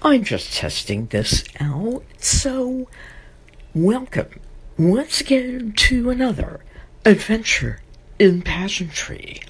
I'm just testing this out. So, welcome once again to another adventure in pageantry.